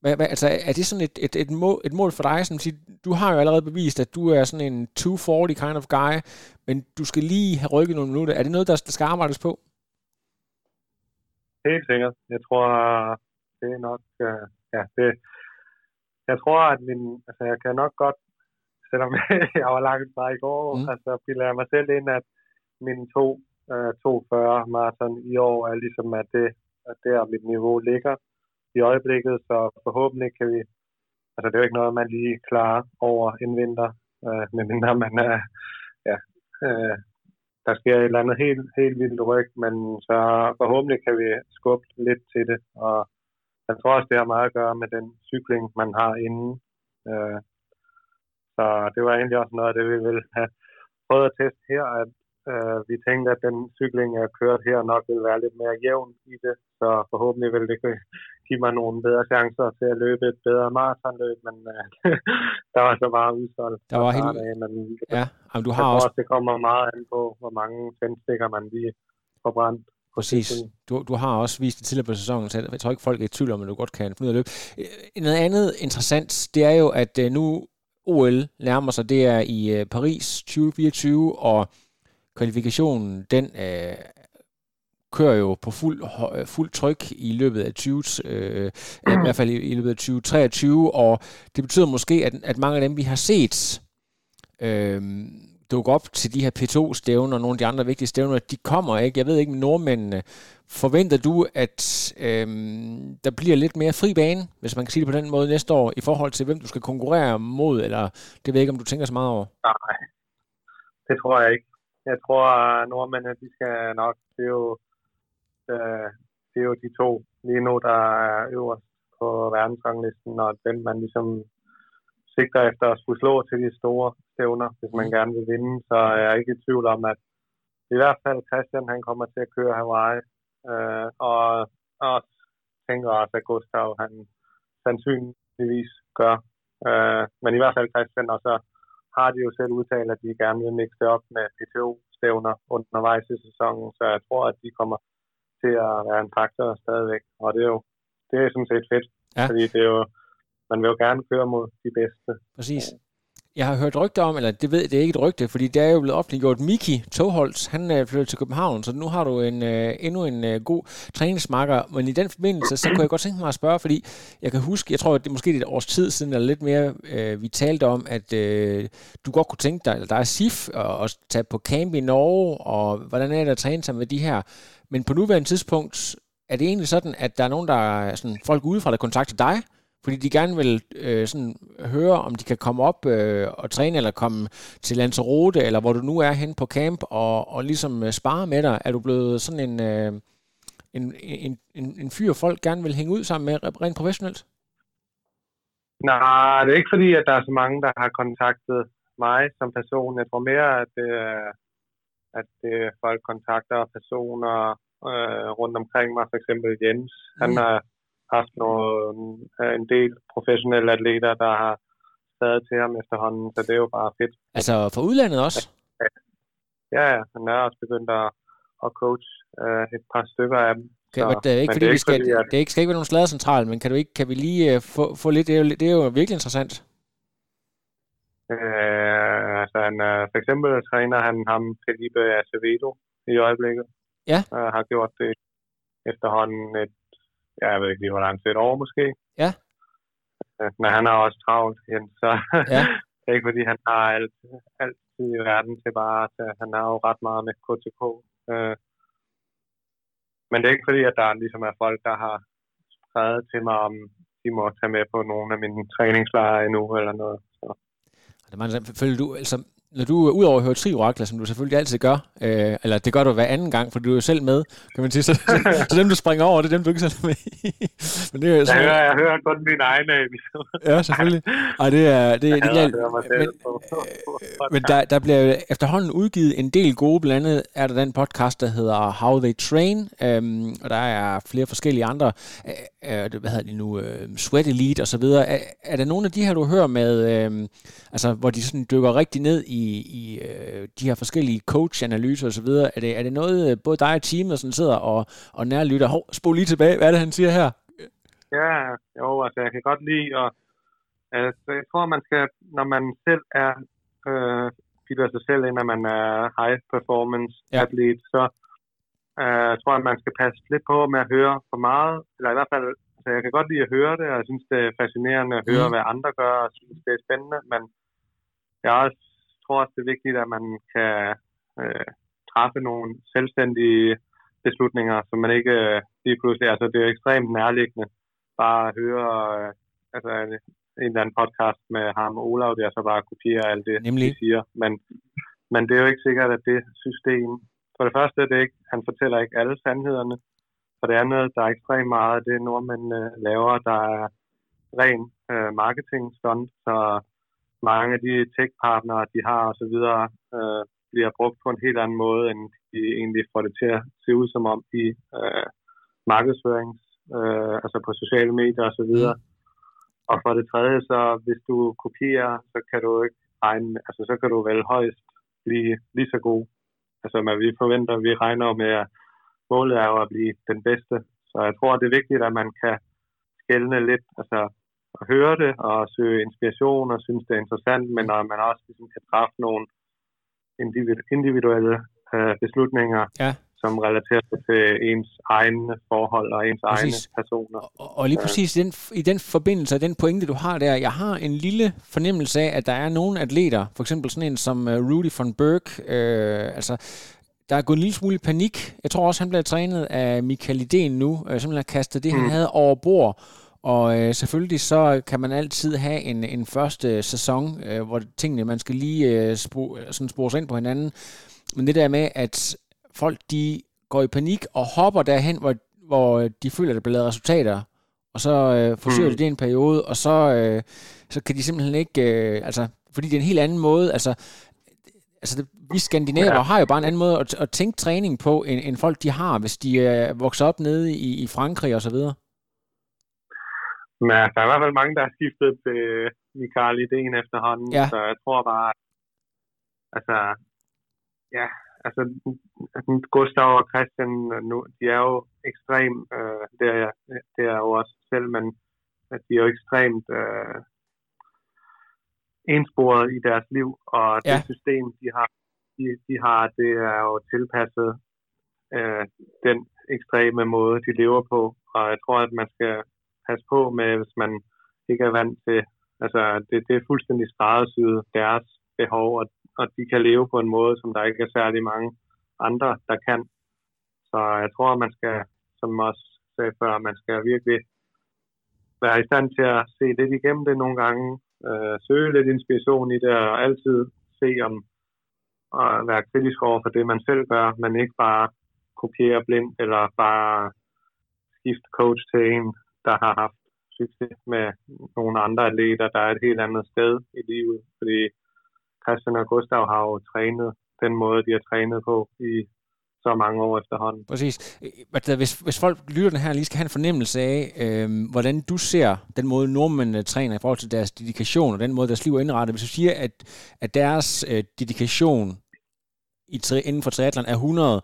hvad, hvad, altså, er det sådan et, et, et, mål, et mål for dig? Som siger, du har jo allerede bevist, at du er sådan en 240 kind of guy, men du skal lige have rykket nogle minutter. Er det noget, der, der skal arbejdes på? Helt sikkert. Jeg tror, det er nok... Uh, ja, det, jeg tror, at min... Altså, jeg kan nok godt, selvom jeg var langt fra i går, mm. altså, bilder mig selv ind, at mine to uh, 240 maraton i år er ligesom, at det, at der mit niveau ligger i øjeblikket, så forhåbentlig kan vi, altså det er jo ikke noget, man lige klarer over en vinter, øh, medmindre man er, ja, øh, der sker et eller andet helt, helt vildt ryg, men så forhåbentlig kan vi skubbe lidt til det, og jeg tror også, det har meget at gøre med den cykling, man har inden. Øh, så det var egentlig også noget af det, vi ville have prøvet at teste her, at øh, vi tænkte, at den cykling, jeg kørt her, nok vil være lidt mere jævn i det, så forhåbentlig vil det give mig nogle bedre chancer til at løbe et bedre maratonløb, men øh, der var så bare udsolgt. Der var helt... Af, men ja, jamen, du har også... det kommer meget an på, hvor mange tændstikker man lige får brændt. Præcis. Du, du har også vist det tidligere på sæsonen, så jeg tror ikke, folk er i tvivl om, at du godt kan finde ud af løb. Øh, noget andet interessant, det er jo, at øh, nu OL nærmer sig, det er i øh, Paris 2024, og kvalifikationen, den øh, kører jo på fuld, øh, fuld tryk i løbet af 20, øh, i hvert fald i, i løbet af 2023, og det betyder måske, at, at mange af dem, vi har set øh, dukke op til de her P2-stævner og nogle af de andre vigtige stævner, de kommer ikke. Jeg ved ikke med nordmændene. Forventer du, at øh, der bliver lidt mere fri bane, hvis man kan sige det på den måde næste år, i forhold til hvem du skal konkurrere mod, eller det ved jeg ikke, om du tænker så meget over? Nej, det tror jeg ikke. Jeg tror, at nordmændene, de skal nok, det er jo, øh, det er jo de to lige nu, der er øverst på verdensranglisten, og dem man ligesom sigter efter at skulle slå til de store stævner, hvis man gerne vil vinde, så er jeg ikke i tvivl om, at i hvert fald Christian, han kommer til at køre Hawaii, øh, og, og tænker også, at Gustav, han sandsynligvis gør. Øh, men i hvert fald Christian, og så har de jo selv udtalt, at de gerne vil mixe det op med PTO-stævner undervejs i sæsonen, så jeg tror, at de kommer til at være en faktor stadigvæk, og det er jo det er sådan set fedt, ja. fordi det er jo, man vil jo gerne køre mod de bedste. Præcis jeg har hørt rygter om, eller det ved det er ikke et rygte, fordi det er jo blevet offentliggjort. Miki Togholz, han øh, er flyttet til København, så nu har du en, øh, endnu en øh, god træningsmarker. Men i den forbindelse, så kunne jeg godt tænke mig at spørge, fordi jeg kan huske, jeg tror, at det er måske et års tid siden, eller lidt mere, øh, vi talte om, at øh, du godt kunne tænke dig, eller der er SIF, og at tage på camp i Norge, og hvordan er det at træne sig med de her. Men på nuværende tidspunkt, er det egentlig sådan, at der er nogen, der er sådan, folk udefra, der kontakter dig, fordi de gerne vil øh, sådan, høre, om de kan komme op øh, og træne, eller komme til Lanzarote, eller hvor du nu er hen på camp, og, og ligesom øh, spare med dig. Er du blevet sådan en, øh, en, en, en, en fyr, folk gerne vil hænge ud sammen med rent professionelt? Nej, det er ikke fordi, at der er så mange, der har kontaktet mig som person. Jeg tror mere, at det er at øh, folk kontakter personer øh, rundt omkring mig, for eksempel Jens. Mm. Han har haft noget, øh, en del professionelle atleter, der har stadig til ham efterhånden, så det er jo bare fedt. Altså for udlandet også? Ja, ja. Han er også begyndt at, at coach øh, et par stykker af dem. Okay, så, det er ikke, fordi, det, er ikke, vi skal, fordi, at... det er ikke, skal ikke være nogen sladercentral, men kan, du ikke, kan vi lige uh, få, få lidt, det er, jo, det er jo virkelig interessant. Øh, altså han, uh, for eksempel træner han ham Felipe Acevedo i øjeblikket. Ja. Uh, har gjort det efterhånden et, ja, jeg ved ikke lige, hvor langt, et år måske. Ja. Men han er også travlt, igen, så ja. det er ikke fordi, han har alt, alt i verden til bare, at han har jo ret meget med KTK. Uh, men det er ikke fordi, at der ligesom er folk, der har skrevet til mig, om de må tage med på nogle af mine træningslejre endnu eller noget. Så. Det man, føler du, altså, når du er udover at høre triorakler, som du selvfølgelig altid gør, øh, eller det gør du hver anden gang, for du er jo selv med, kan man sige, så, så, så dem du springer over, det er dem du ikke selv er med i. Men det er, så, jeg, hører, jeg hører kun min egen episode. ja, selvfølgelig. Ej, det er, det, det, det, det, men, øh, men der, der bliver efterhånden udgivet en del gode, blandt andet er der den podcast, der hedder How They Train, øhm, og der er flere forskellige andre, øh, øh, hvad hedder det nu, øh, Sweat Elite og så videre. Er, er der nogle af de her, du hører med, øh, altså hvor de sådan dykker rigtig ned i i øh, de her forskellige coach-analyser osv. Er det, er det noget, øh, både dig og teamet sådan sidder og, og nærlytter? Hov, spol lige tilbage. Hvad er det, han siger her? Ja, jo, altså jeg kan godt lide, og altså, jeg tror, man skal, når man selv er, øh, bilder sig selv ind, at man er high performance ja. athlete, så øh, jeg tror jeg, man skal passe lidt på med at høre for meget, eller i hvert fald, altså jeg kan godt lide at høre det, og jeg synes, det er fascinerende at høre, mm. hvad andre gør, og synes, det er spændende, men jeg er også tror også, det er vigtigt, at man kan øh, træffe nogle selvstændige beslutninger, så man ikke øh, lige pludselig, altså det er ekstremt nærliggende, bare at høre øh, altså, en, en eller anden podcast med ham og Olav, der så bare kopierer alt det, Nemlig. de siger. Men, men det er jo ikke sikkert, at det system, for det første, det er ikke, han fortæller ikke alle sandhederne. For det andet, der er ekstremt meget af det, nordmænd øh, laver, der er ren øh, marketing stunt, så mange af de tech-partnere, de har osv., øh, bliver brugt på en helt anden måde, end de egentlig får det til at se ud som om i øh, markedsførings, øh, altså på sociale medier osv. Mm. Og for det tredje, så hvis du kopierer, så kan du ikke regne, altså så kan du vel højst blive lige så god. Altså man, vi forventer, vi regner med, at målet er jo at blive den bedste. Så jeg tror, det er vigtigt, at man kan skælne lidt, altså at høre det og søge inspiration og synes, det er interessant, men når man også ligesom kan træffe nogle individuelle øh, beslutninger, ja. som relaterer sig til ens egne forhold og ens præcis. egne personer. Og, og lige præcis i den, i den forbindelse og den pointe, du har der, jeg har en lille fornemmelse af, at der er nogle atleter, for eksempel sådan en som uh, Rudy von Berg, øh, altså der er gået en lille smule panik. Jeg tror også, han bliver trænet af Michael Idén nu, øh, simpelthen har kastet det, mm. han havde over bord, og øh, selvfølgelig så kan man altid have en, en første sæson, øh, hvor tingene, man skal lige øh, spor, sådan spore sig ind på hinanden. Men det der med, at folk de går i panik og hopper derhen, hvor, hvor de føler, at der bliver lavet resultater, og så øh, forsøger mm. de det en periode, og så, øh, så kan de simpelthen ikke, øh, altså, fordi det er en helt anden måde, altså, altså det, vi skandinaver ja. har jo bare en anden måde at, at tænke træning på, end, end folk de har, hvis de øh, vokser op nede i, i Frankrig og så videre. Men der er i hvert fald mange, der har skiftet til Mikael Ideen efterhånden, ja. så jeg tror bare, altså, ja, altså, Gustav og Christian, nu, de er jo ekstremt, øh, det, er, det er jo også selv, men de er jo ekstremt øh, ensporet i deres liv, og ja. det system, de har, de, de har, det er jo tilpasset øh, den ekstreme måde, de lever på, og jeg tror, at man skal passe på med, hvis man ikke er vant til, altså det, det er fuldstændig skræddersyet deres behov, og, og de kan leve på en måde, som der ikke er særlig mange andre, der kan. Så jeg tror, man skal, som også sagde før, man skal virkelig være i stand til at se lidt igennem det nogle gange, øh, søge lidt inspiration i det, og altid se om at være kritisk over for det, man selv gør, men ikke bare kopiere blindt, eller bare skifte coach til en, der har haft succes med nogle andre atleter, der er et helt andet sted i livet. Fordi Christian og Gustav har jo trænet den måde, de har trænet på i så mange år efterhånden. Præcis. Hvis, hvis folk lytter den her lige skal have en fornemmelse af, øh, hvordan du ser den måde, nordmændene træner i forhold til deres dedikation og den måde, deres liv er indrettet. Hvis du siger, at, at deres øh, dedikation i, inden for triathlon er 100,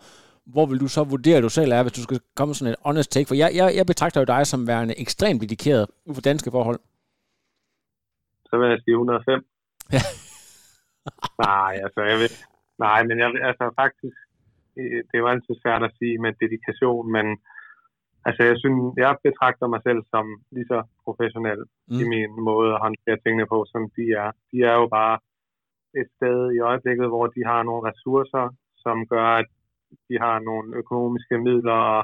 hvor vil du så vurdere, du selv er, hvis du skal komme sådan et honest take? For jeg, jeg, jeg betragter jo dig som værende ekstremt dedikeret ud for danske forhold. Så vil jeg sige 105. Ja. nej, altså, jeg vil, nej, men jeg, altså faktisk, det var altid svært at sige med dedikation, men altså, jeg synes, jeg betragter mig selv som lige så professionel mm. i min måde at håndtere tingene på, som de er. De er jo bare et sted i øjeblikket, hvor de har nogle ressourcer, som gør, at de har nogle økonomiske midler og,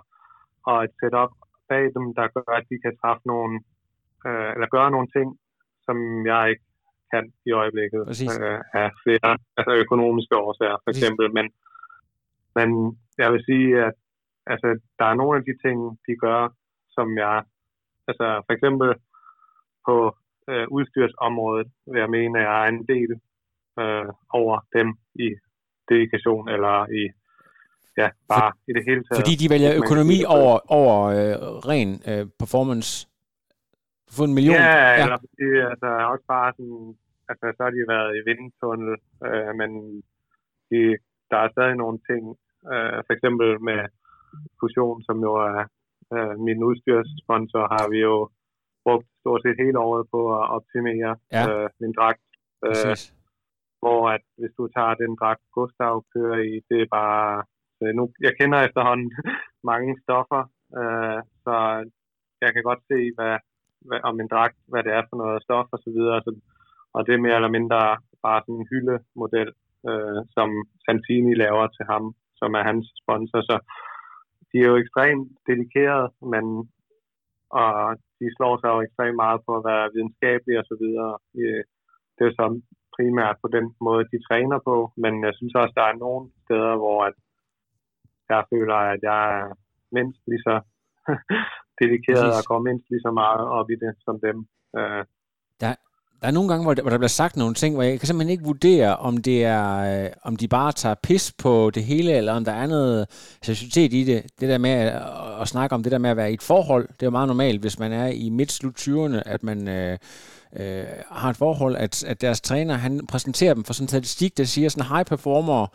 og et setup bag dem, der gør, at de kan træffe nogle, øh, eller gøre nogle ting, som jeg ikke kan i øjeblikket øh, af flere altså økonomiske årsager, for eksempel. Men, men jeg vil sige, at altså, der er nogle af de ting, de gør, som jeg, altså for eksempel på øh, udstyrsområdet, vil jeg mene, at jeg er en del øh, over dem i dedikation eller i ja, bare For, i det hele taget. Fordi de vælger økonomi over, over øh, ren øh, performance? Få en million? Ja, ja. eller fordi, altså, også bare sådan, altså, så har de været i vindtunnel, øh, men de, der er stadig nogle ting, øh, for eksempel med fusion, som jo er øh, min udstyrssponsor, har vi jo brugt stort set hele året på at optimere ja. øh, min dragt. Øh, hvor at hvis du tager den dragt, Gustav kører i, det er bare nu, jeg kender efterhånden mange stoffer, øh, så jeg kan godt se, hvad, hvad, om en dragt, hvad det er for noget stof og så videre. Så, og det er mere eller mindre bare sådan en hyldemodel, øh, som Santini laver til ham, som er hans sponsor. Så de er jo ekstremt dedikerede, men og de slår sig jo ekstremt meget på at være videnskabelige og så videre. Det er jo så primært på den måde, de træner på, men jeg synes også, der er nogle steder, hvor at jeg føler, at jeg er mindst lige så dedikeret Præcis. og går mindst lige så meget op i det som dem. Øh. Der, der er nogle gange, hvor der, hvor der bliver sagt nogle ting, hvor jeg kan simpelthen ikke vurdere, om det er, øh, om de bare tager pis på det hele, eller om der er noget seriøsitet i det. Det der med at, at snakke om det der med at være i et forhold, det er jo meget normalt, hvis man er i midt-slut 20'erne, at man øh, øh, har et forhold, at, at deres træner, han præsenterer dem for sådan en statistik, der siger sådan high performer,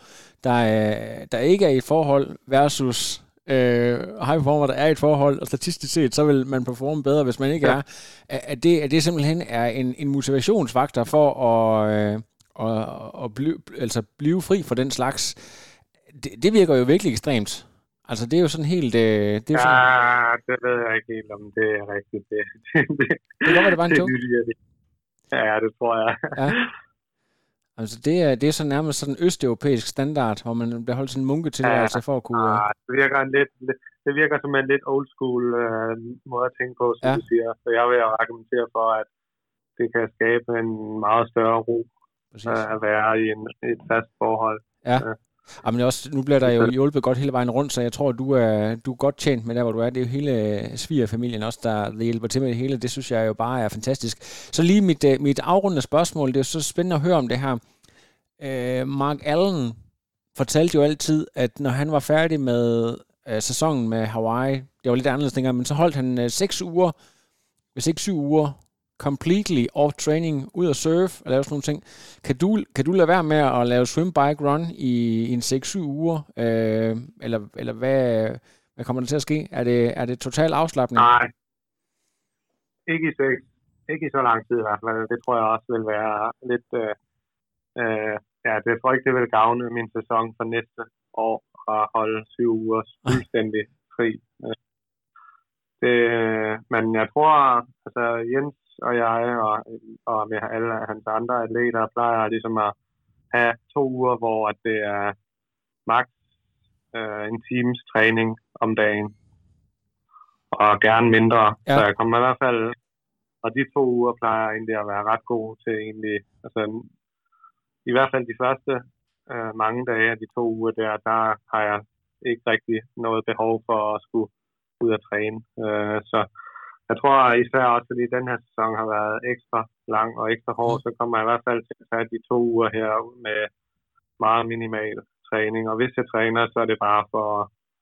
der, øh, der ikke er i et forhold versus øh, high performer, der er i et forhold, og statistisk set, så vil man performe bedre, hvis man ikke ja. er. At det, at det simpelthen er en, en motivationsfaktor for at, øh, at, at blive, altså blive fri for den slags. Det, det virker jo virkelig ekstremt. Altså, det er jo sådan helt... Øh, det er ja, sådan... det ved jeg ikke helt, om det er rigtigt. Det, det, det, det kan det var en joke. Det, ja, det tror jeg. ja. Altså, det er, det er så nærmest sådan en østeuropæisk standard, hvor man bliver holdt sådan en munketilværelse ja. for at kunne... Ja, det virker, en lidt, det virker som en lidt old school øh, måde at tænke på, som ja. du siger. Så jeg vil argumentere for, at det kan skabe en meget større ro øh, at være i en, et fast forhold. Ja. ja. Jamen også, nu bliver der jo hjulpet godt hele vejen rundt, så jeg tror, du er, du er godt tjent med der, hvor du er. Det er jo hele øh, svigerfamilien også, der, der hjælper til med det hele. Det synes jeg jo bare er fantastisk. Så lige mit, øh, mit afrundende spørgsmål, det er så spændende at høre om det her. Øh, Mark Allen fortalte jo altid, at når han var færdig med øh, sæsonen med Hawaii, det var lidt anderledes dengang, men så holdt han øh, 6 uger, hvis ikke 7 uger, completely off training, ud at surfe og lave sådan nogle ting. Kan du, kan du lade være med at lave swim, bike, run i, i en 6-7 uger? Øh, eller eller hvad, hvad kommer der til at ske? Er det, er det total afslappning? Nej. Ikke i, ikke i så lang tid i hvert fald. Det tror jeg også vil være lidt... Øh, øh, ja, det tror jeg ikke, det vil gavne min sæson for næste år at holde syv uger fuldstændig fri. Det, men jeg tror, altså Jens og jeg og, og med alle hans andre atleter plejer ligesom at have to uger, hvor at det er maks øh, en times træning om dagen. Og gerne mindre. Ja. Så jeg kommer i hvert fald, og de to uger plejer egentlig at være ret gode til egentlig, altså i hvert fald de første øh, mange dage af de to uger der, der har jeg ikke rigtig noget behov for at skulle ud at træne. Øh, så jeg tror især også, fordi den her sæson har været ekstra lang og ekstra hård, så kommer jeg i hvert fald til at tage de to uger her med meget minimal træning. Og hvis jeg træner, så er det bare for,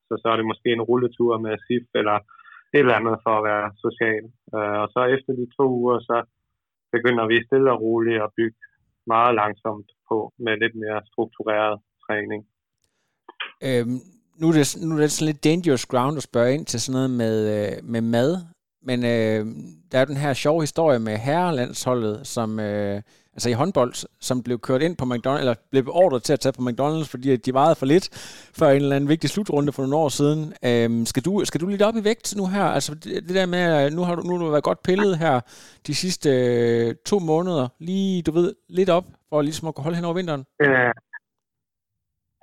så, så er det måske en rulletur med SIF eller et eller andet for at være social. Øh, og så efter de to uger, så begynder vi stille og roligt at bygge meget langsomt på med lidt mere struktureret træning. Øhm, nu, er det, nu er det sådan lidt dangerous ground at spørge ind til sådan noget med, øh, med mad, men øh, der er den her sjove historie med herrelandsholdet, som, øh, altså i håndbold, som blev kørt ind på McDonald's, eller blev beordret til at tage på McDonald's, fordi de vejede for lidt før en eller anden vigtig slutrunde for nogle år siden. Øh, skal, du, skal du lidt op i vægt nu her? Altså det, det der med, nu har du, nu har du været godt pillet her de sidste øh, to måneder, lige, du ved, lidt op, for ligesom at kunne holde hen over vinteren? Ja.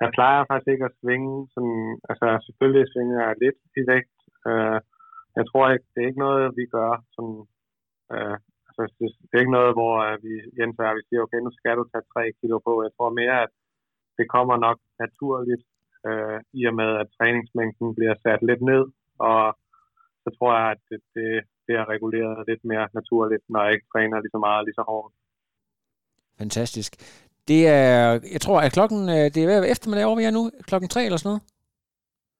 Jeg plejer faktisk ikke at svinge, sådan, altså selvfølgelig svinger jeg lidt i vægt. øh, jeg tror ikke, det er ikke noget, vi gør sådan, øh, altså, så det, er ikke noget, hvor øh, vi gentager, vi siger, okay, nu skal du tage 3 kilo på. Jeg tror mere, at det kommer nok naturligt, øh, i og med, at træningsmængden bliver sat lidt ned, og så tror jeg, at det, det, det er reguleret lidt mere naturligt, når jeg ikke træner lige så meget lige så hårdt. Fantastisk. Det er, jeg tror, at klokken, øh, det er ved eftermiddag over, vi er nu, klokken tre eller sådan noget?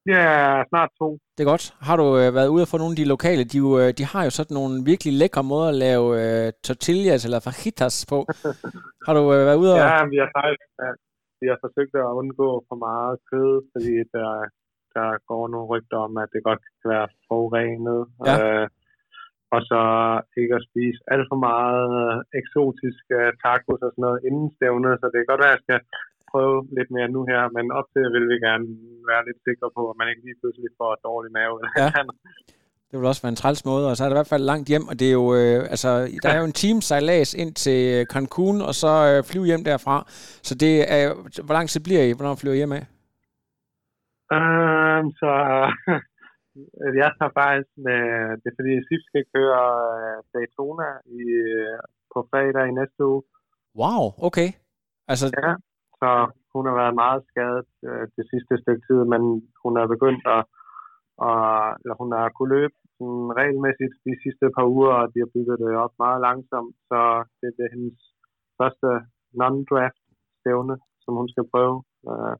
Ja, snart to. Det er godt. Har du øh, været ude og få nogle af de lokale? De, øh, de har jo sådan nogle virkelig lækre måder at lave uh, tortillas eller fajitas på. har du uh, været ude og... Ja, vi har faktisk ja, vi har forsøgt at undgå for meget kød, fordi der, der går nogle rygter om, at det godt kan være forurenet. Ja. Uh, og så ikke at spise alt for meget eksotiske tacos og sådan noget inden stævnet, så det kan godt være, at jeg skal prøve lidt mere nu her, men op til vil vi gerne være lidt sikre på, at man ikke lige pludselig får dårlig mave. Ja. Det vil også være en træls måde, og så er det i hvert fald langt hjem, og det er jo, øh, altså, der er jo en team sejlads ind til Cancun, og så øh, flyve hjem derfra. Så det er, hvor lang tid bliver I? Hvornår flyver I hjem af? Um, så jeg tager faktisk med, det er fordi SIF skal køre øh, Daytona i, øh, på fredag i næste uge. Wow, okay. Altså... Ja, så hun har været meget skadet øh, det sidste stykke tid, men hun er begyndt at, og, eller hun har kunnet løbe sådan regelmæssigt de sidste par uger, og de har bygget det op meget langsomt, så det er hendes første non-draft stævne, som hun skal prøve. Øh,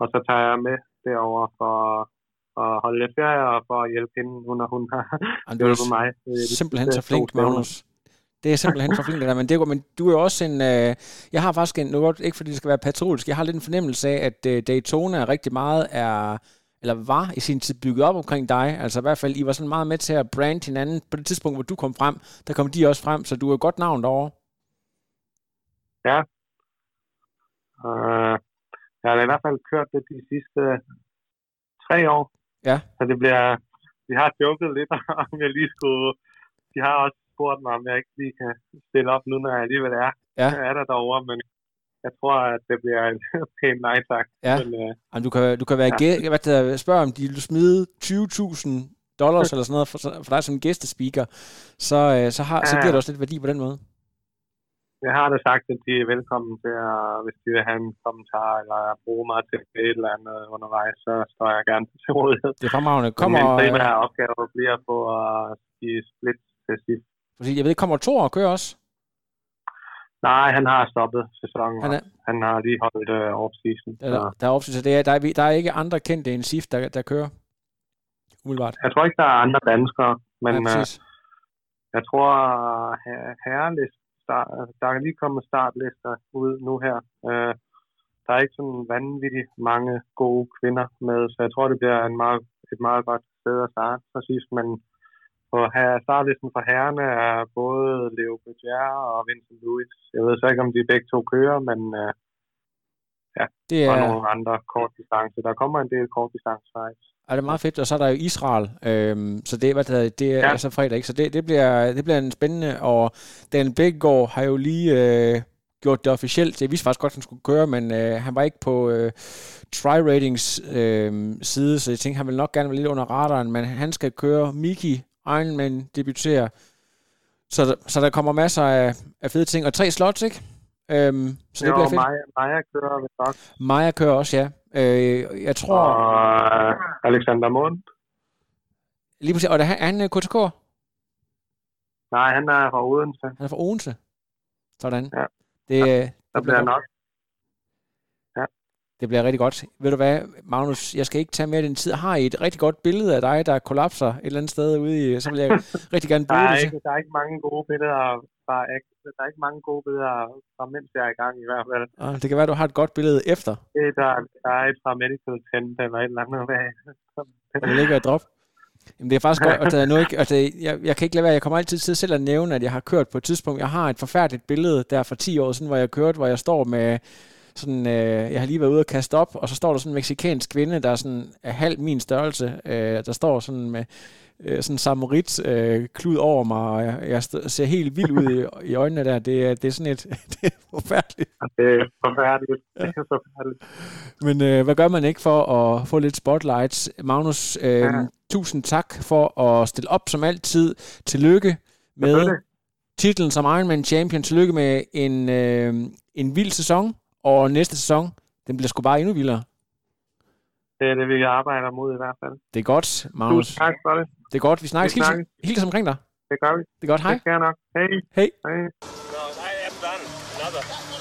og så tager jeg med derover for at holde lidt ferie og for at hjælpe hende, når hun har hjulpet mig. Simpelthen så flink, Magnus. Det er simpelthen for flink, men, det, men du er også en... Øh, jeg har faktisk en... Nu godt, ikke fordi det skal være patriotisk, jeg har lidt en fornemmelse af, at øh, Daytona rigtig meget er eller var i sin tid bygget op omkring dig. Altså i hvert fald, I var sådan meget med til at brande hinanden. På det tidspunkt, hvor du kom frem, der kom de også frem, så du er et godt navn derovre. Ja. Uh, jeg har i hvert fald kørt det de sidste tre år. Ja. Så det bliver... Vi har joket lidt, om jeg lige skulle... De har også spurgt mig, om jeg ikke lige kan stille op nu, når jeg alligevel er, ja. er der derovre, men jeg tror, at det bliver en pæn nej tak. Ja. Men, Jamen, du, kan, du kan være ja. gæ- hvad der, om de vil smide 20.000 dollars eller sådan noget for, for dig som gæstespeaker, så, uh, så, har, ja. så giver det også lidt værdi på den måde. Jeg har da sagt, at de er velkommen til, at, hvis de vil have en kommentar eller bruge mig til et eller andet undervejs, så står jeg gerne til rådighed. Det er fremragende. Kommer, Men min primære opgave bliver på at give split til sidst. Fordi jeg ved, kommer to og kører også? Nej, han har stoppet sæsonen. Han, er... han har lige holdt uh, off-season. Der, der, der er off-season, det er, der, er, der er ikke andre kendte end SIF, der, der kører? Umiddelbart. Jeg tror ikke, der er andre danskere, men ja, uh, jeg tror, herrelist, der, der er lige kommet startlister ud nu her. Uh, der er ikke sådan vanvittigt mange gode kvinder med, så jeg tror, det bliver en meget, et meget godt sted at starte, præcis, men på startlisten for herrene er både Leo Berger og Vincent Lewis. Jeg ved så ikke, om de begge to kører, men uh, ja, det er... og nogle andre kort distance. Der kommer en del kort distance faktisk. Ja, det er meget fedt, og så er der jo Israel, øhm, så det, hvad det, det er ja. altså fredag, ikke? så det, det, bliver, det bliver en spændende, og Daniel Bækgaard har jo lige øh, gjort det officielt. Jeg vidste faktisk godt, at han skulle køre, men øh, han var ikke på øh, Tri-Ratings øh, side, så jeg tænkte, han ville nok gerne være lidt under radaren, men han skal køre Miki Ironman debuterer. Så, der, så der kommer masser af, af fede ting. Og tre slots, ikke? Øhm, så det jo, bliver fedt. Maja, Maja kører vi nok. Maja kører også, ja. Øh, jeg tror... Og uh, Alexander Mund. Lige præcis. Og er han KTK? Nej, han er fra Odense. Han er fra Odense? Sådan. Ja. Det, ja, der det bliver nok. Det bliver rigtig godt. Ved du hvad, Magnus, jeg skal ikke tage mere den tid. Har I et rigtig godt billede af dig, der kollapser et eller andet sted ude i, så vil jeg rigtig gerne bruge er, det. ikke, der er ikke mange gode billeder fra, der er ikke mange gode billeder fra, mens jeg er i gang i hvert fald. Ah, det kan være, du har et godt billede efter. Det, der, der er et fra Medical Tent eller et eller andet af. Det ligger et drop. Jamen, det er faktisk godt, at der er nu ikke, altså, jeg, jeg kan ikke lade være, jeg kommer altid til selv at nævne, at jeg har kørt på et tidspunkt, jeg har et forfærdeligt billede der for 10 år siden, hvor jeg kørte, hvor jeg står med sådan, øh, jeg har lige været ude og kaste op, og så står der sådan en meksikansk kvinde, der er sådan er halv min størrelse, øh, der står sådan med øh, sådan en samurit øh, klud over mig, og jeg, jeg ser helt vild ud i, i øjnene der. Det er, det er sådan et, det er forfærdeligt. Det er forfærdeligt. Ja. Det er forfærdeligt. Men øh, hvad gør man ikke for at få lidt spotlights? Magnus, øh, ja. tusind tak for at stille op som altid. Tillykke med titlen som Ironman Champion. Tillykke med en, øh, en vild sæson. Og næste sæson, den bliver sgu bare endnu vildere. Det er det, vi arbejder mod i hvert fald. Det er godt, Magnus. Tusind tak for det. Det er godt. Vi snakkes. Vi snakkes. Hils, hils omkring dig. Det gør vi. Det er godt. Hej. Det skal nok. Hej. Hej. Hej. No, I am done. Another.